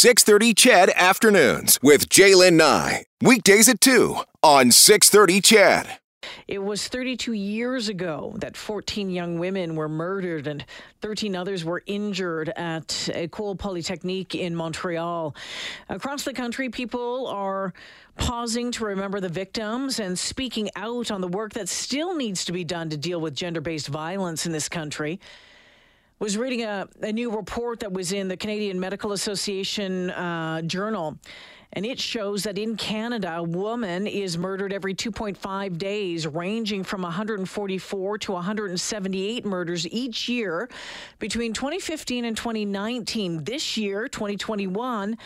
630 CHED Afternoons with Jaylen Nye. Weekdays at 2 on 630 CHED. It was 32 years ago that 14 young women were murdered and 13 others were injured at École Polytechnique in Montreal. Across the country, people are pausing to remember the victims and speaking out on the work that still needs to be done to deal with gender based violence in this country was reading a, a new report that was in the Canadian Medical Association uh, journal. And it shows that in Canada, a woman is murdered every 2.5 days, ranging from 144 to 178 murders each year between 2015 and 2019. This year, 2021,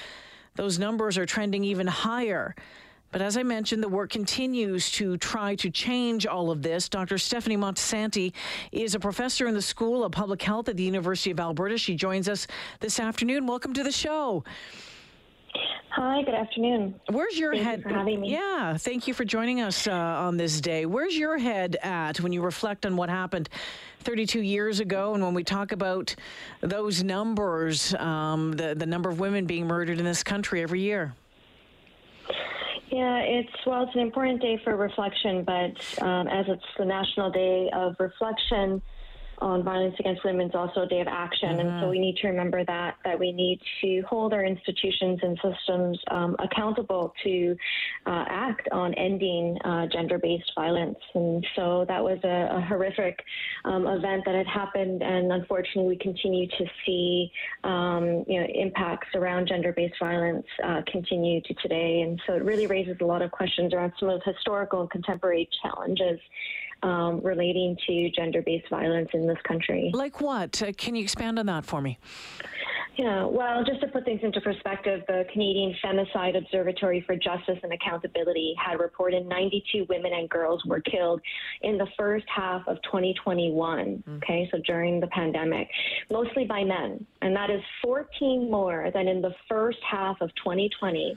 those numbers are trending even higher. But as I mentioned, the work continues to try to change all of this. Dr. Stephanie Montesanti is a professor in the School of Public Health at the University of Alberta. She joins us this afternoon. Welcome to the show. Hi, good afternoon. Where's your thank head? You for having me. Yeah, thank you for joining us uh, on this day. Where's your head at when you reflect on what happened 32 years ago, and when we talk about those numbers, um, the the number of women being murdered in this country every year? Yeah, it's well, it's an important day for reflection, but um, as it's the National Day of Reflection, on violence against women is also a day of action, mm-hmm. and so mm-hmm. we need to remember that that we need to hold our institutions and systems um, accountable to uh, act on ending uh, gender-based violence. And so that was a, a horrific um, event that had happened, and unfortunately, we continue to see um, you know impacts around gender-based violence uh, continue to today. And so it really raises a lot of questions around some of the historical and contemporary challenges um, relating to gender based violence in this country. Like what? Uh, can you expand on that for me? Yeah, well, just to put things into perspective, the Canadian Femicide Observatory for Justice and Accountability had reported 92 women and girls were killed in the first half of 2021. Mm. Okay, so during the pandemic, mostly by men, and that is 14 more than in the first half of 2020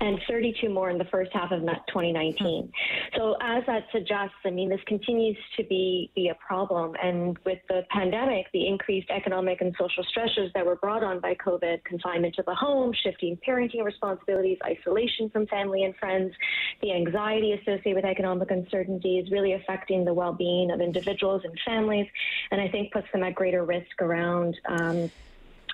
and 32 more in the first half of 2019. So as that suggests, I mean, this continues to be, be a problem. And with the pandemic, the increased economic and social stressors that were brought on by COVID, confinement to the home, shifting parenting responsibilities, isolation from family and friends, the anxiety associated with economic uncertainty is really affecting the well-being of individuals and families, and I think puts them at greater risk around um,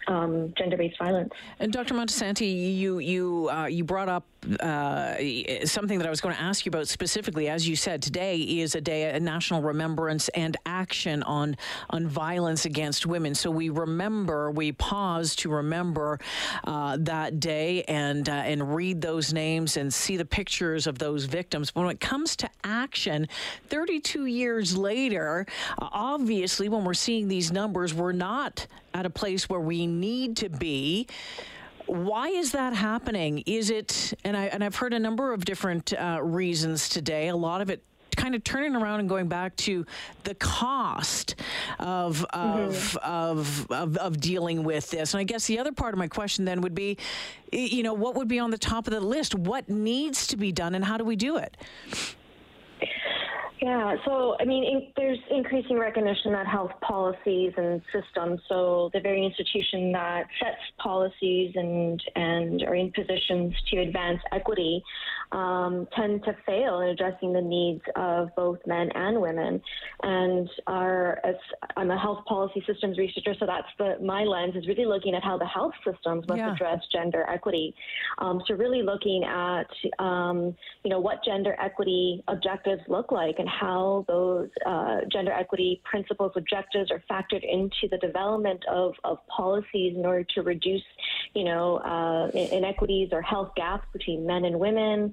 um, gender-based violence. And Dr. Montesanti, you you uh, you brought up uh, something that I was going to ask you about specifically. As you said, today is a day, a national remembrance and action on on violence against women. So we remember, we pause to remember uh, that day and uh, and read those names and see the pictures of those victims. But when it comes to action, 32 years later, obviously, when we're seeing these numbers, we're not at a place where we need to be. Why is that happening? Is it, and, I, and I've heard a number of different uh, reasons today, a lot of it kind of turning around and going back to the cost of of, mm-hmm. of, of of dealing with this. And I guess the other part of my question then would be, you know, what would be on the top of the list? What needs to be done, and how do we do it? Yeah, so I mean, in, there's increasing recognition that health policies and systems, so the very institution that sets policies and and are in positions to advance equity, um, tend to fail in addressing the needs of both men and women. And are as I'm a health policy systems researcher, so that's the my lens is really looking at how the health systems must yeah. address gender equity. Um, so really looking at um, you know what gender equity objectives look like and how those uh, gender equity principles, objectives are factored into the development of, of policies in order to reduce, you know, uh, inequities or health gaps between men and women,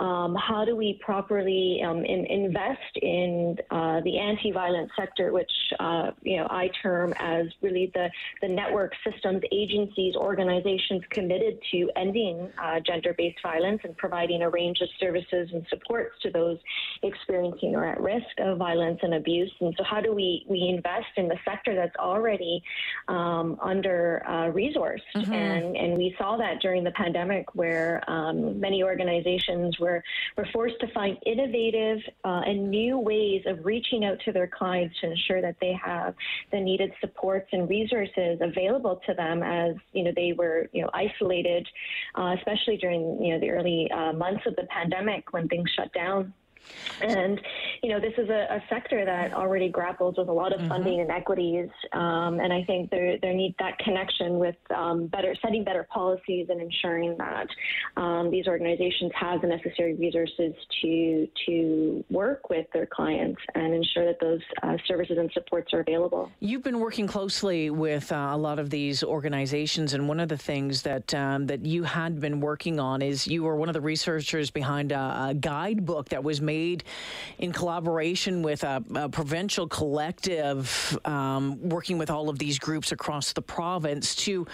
um, how do we properly um, in, invest in uh, the anti-violence sector, which uh, you know I term as really the the network systems, agencies, organizations committed to ending uh, gender-based violence and providing a range of services and supports to those experiencing or at risk of violence and abuse. And so, how do we we invest in the sector that's already um, under uh, resourced? Mm-hmm. And and we saw that during the pandemic, where um, many organizations were, were forced to find innovative uh, and new ways of reaching out to their clients to ensure that they have the needed supports and resources available to them as you know they were you know isolated, uh, especially during you know the early uh, months of the pandemic when things shut down. And, you know, this is a, a, sector that already grapples with a lot of mm-hmm. funding inequities. Um, and I think there, there needs that connection with um, better setting better policies and ensuring that um, these organizations have the necessary resources to, to work with their clients and ensure that those uh, services and supports are available. You've been working closely with uh, a lot of these organizations, and one of the things that, um, that you had been working on is you were one of the researchers behind a, a guidebook that was made made in collaboration with a, a provincial collective um, working with all of these groups across the province to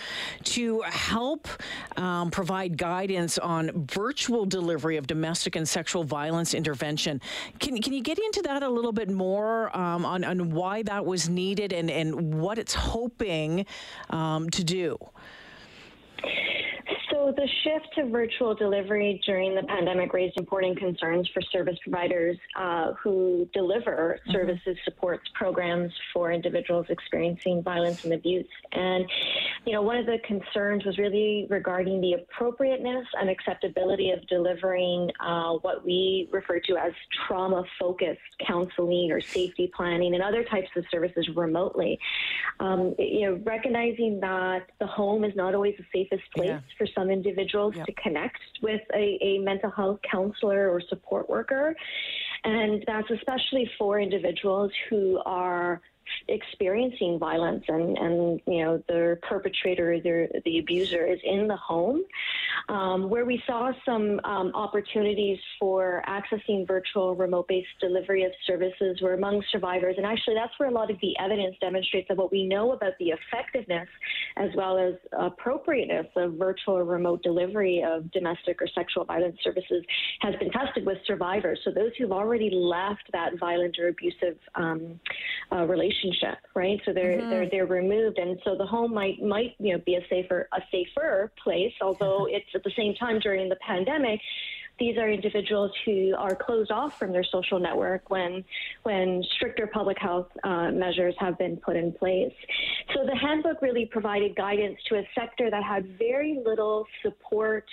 to help um, provide guidance on virtual delivery of domestic and sexual violence intervention. Can, can you get into that a little bit more um, on, on why that was needed and, and what it's hoping um, to do? So the shift to virtual delivery during the pandemic raised important concerns for service providers uh, who deliver mm-hmm. services, supports, programs for individuals experiencing violence and abuse. And, you know, one of the concerns was really regarding the appropriateness and acceptability of delivering uh, what we refer to as trauma-focused counseling or safety planning and other types of services remotely. Um, you know, recognizing that the home is not always the safest place yeah. for some individuals yep. to connect with a, a mental health counselor or support worker. And that's especially for individuals who are experiencing violence and, and you know the perpetrator, the, the abuser is in the home. Um, where we saw some um, opportunities for accessing virtual remote-based delivery of services were among survivors, and actually that's where a lot of the evidence demonstrates that what we know about the effectiveness as well as appropriateness of virtual or remote delivery of domestic or sexual violence services has been tested with survivors. So those who've already left that violent or abusive um, uh, relationship, right? So they're mm-hmm. they're they're removed, and so the home might might you know be a safer a safer place, although it's at the same time during the pandemic these are individuals who are closed off from their social network when when stricter public health uh, measures have been put in place. So the handbook really provided guidance to a sector that had very little support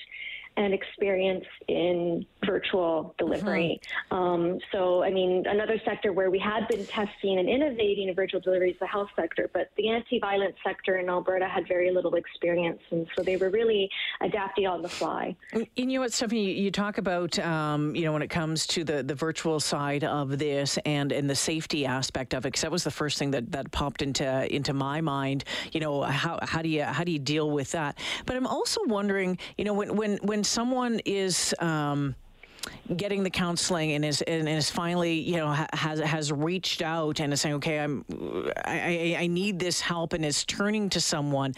and experience in virtual delivery. Mm-hmm. Um, so, I mean, another sector where we had been testing and innovating in virtual delivery is the health sector, but the anti violence sector in Alberta had very little experience. And so they were really adapting on the fly. And you know what, Stephanie, you talk about, um, you know, when it comes to the, the virtual side of this and, and the safety aspect of it, because that was the first thing that, that popped into, into my mind. You know, how, how, do you, how do you deal with that? But I'm also wondering, you know, when, when, when someone is um, getting the counseling and is and is finally you know has has reached out and is saying okay I'm I, I, I need this help and is turning to someone.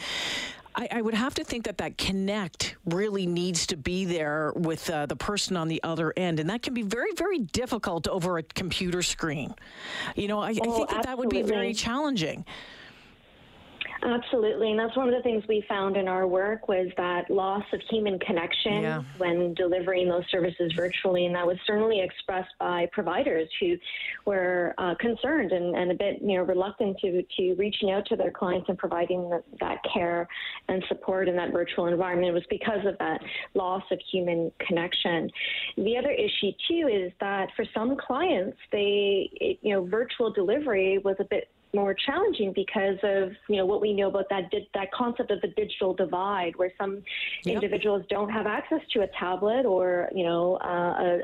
I, I, would have to think that that connect really needs to be there with uh, the person on the other end, and that can be very, very difficult over a computer screen. You know, I, oh, I think that that would be very challenging. Absolutely, and that's one of the things we found in our work was that loss of human connection yeah. when delivering those services virtually, and that was certainly expressed by providers who were uh, concerned and, and, a bit, you know, reluctant to to reaching out to their clients and providing the, that care and support in that virtual environment. It was because of that loss of human connection. The other issue too is that for some clients, they, it, you know, virtual delivery was a bit more challenging because of you know what we know about that that concept of the digital divide, where some yep. individuals don't have access to a tablet or you know uh,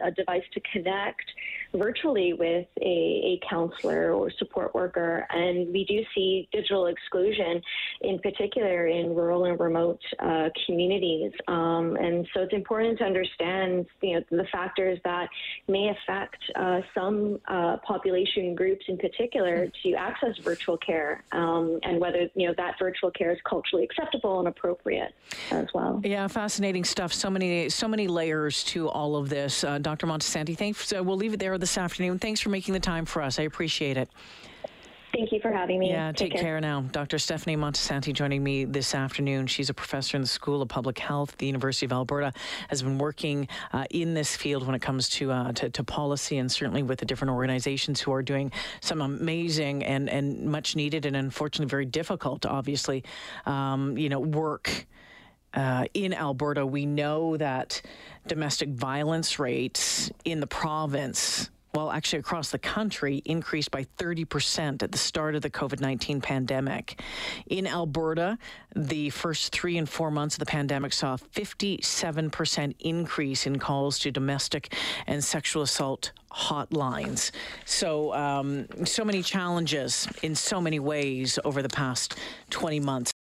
a, a, device to connect virtually with a, a, counselor or support worker, and we do see digital exclusion, in particular in rural and remote uh, communities. Um, and so it's important to understand you know the factors that may affect uh, some uh, population groups in particular to access virtual care um, and whether you know that virtual care is culturally acceptable and appropriate as well. Yeah, fascinating stuff. So many so many layers to all of this. Uh, Dr. Montesanti, thanks. Uh, we'll leave it there this afternoon. Thanks for making the time for us. I appreciate it. Thank you for having me. Yeah, take, take care. care. now. Dr. Stephanie Montesanti joining me this afternoon. She's a professor in the School of Public Health at the University of Alberta, has been working uh, in this field when it comes to, uh, to, to policy and certainly with the different organizations who are doing some amazing and, and much needed and unfortunately very difficult, obviously, um, you know, work. Uh, in Alberta, we know that domestic violence rates in the province well, actually across the country, increased by 30% at the start of the COVID 19 pandemic. In Alberta, the first three and four months of the pandemic saw a 57% increase in calls to domestic and sexual assault hotlines. So, um, so many challenges in so many ways over the past 20 months.